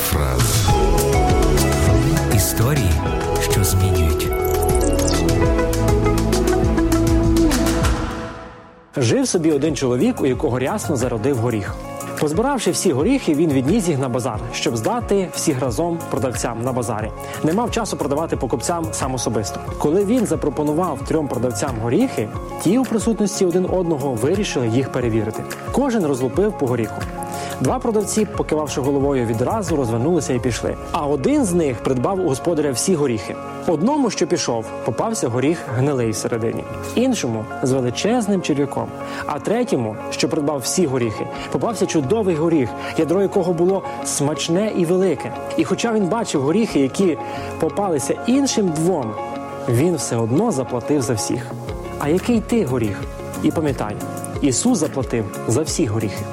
фраза. Історії, що змінюють. Жив собі один чоловік, у якого рясно зародив горіх. Позбиравши всі горіхи, він відніс їх на базар, щоб здати всіх разом продавцям на базарі. Не мав часу продавати покупцям сам особисто. Коли він запропонував трьом продавцям горіхи, ті у присутності один одного вирішили їх перевірити. Кожен розлупив по горіху. Два продавці, покивавши головою, відразу розвернулися і пішли. А один з них придбав у господаря всі горіхи. Одному, що пішов, попався горіх гнилий всередині, іншому з величезним черв'яком, а третьому, що придбав всі горіхи, попався чудовий горіх, ядро якого було смачне і велике. І хоча він бачив горіхи, які попалися іншим двом, він все одно заплатив за всіх. А який ти горіх? І пам'ятай, Ісус заплатив за всі горіхи.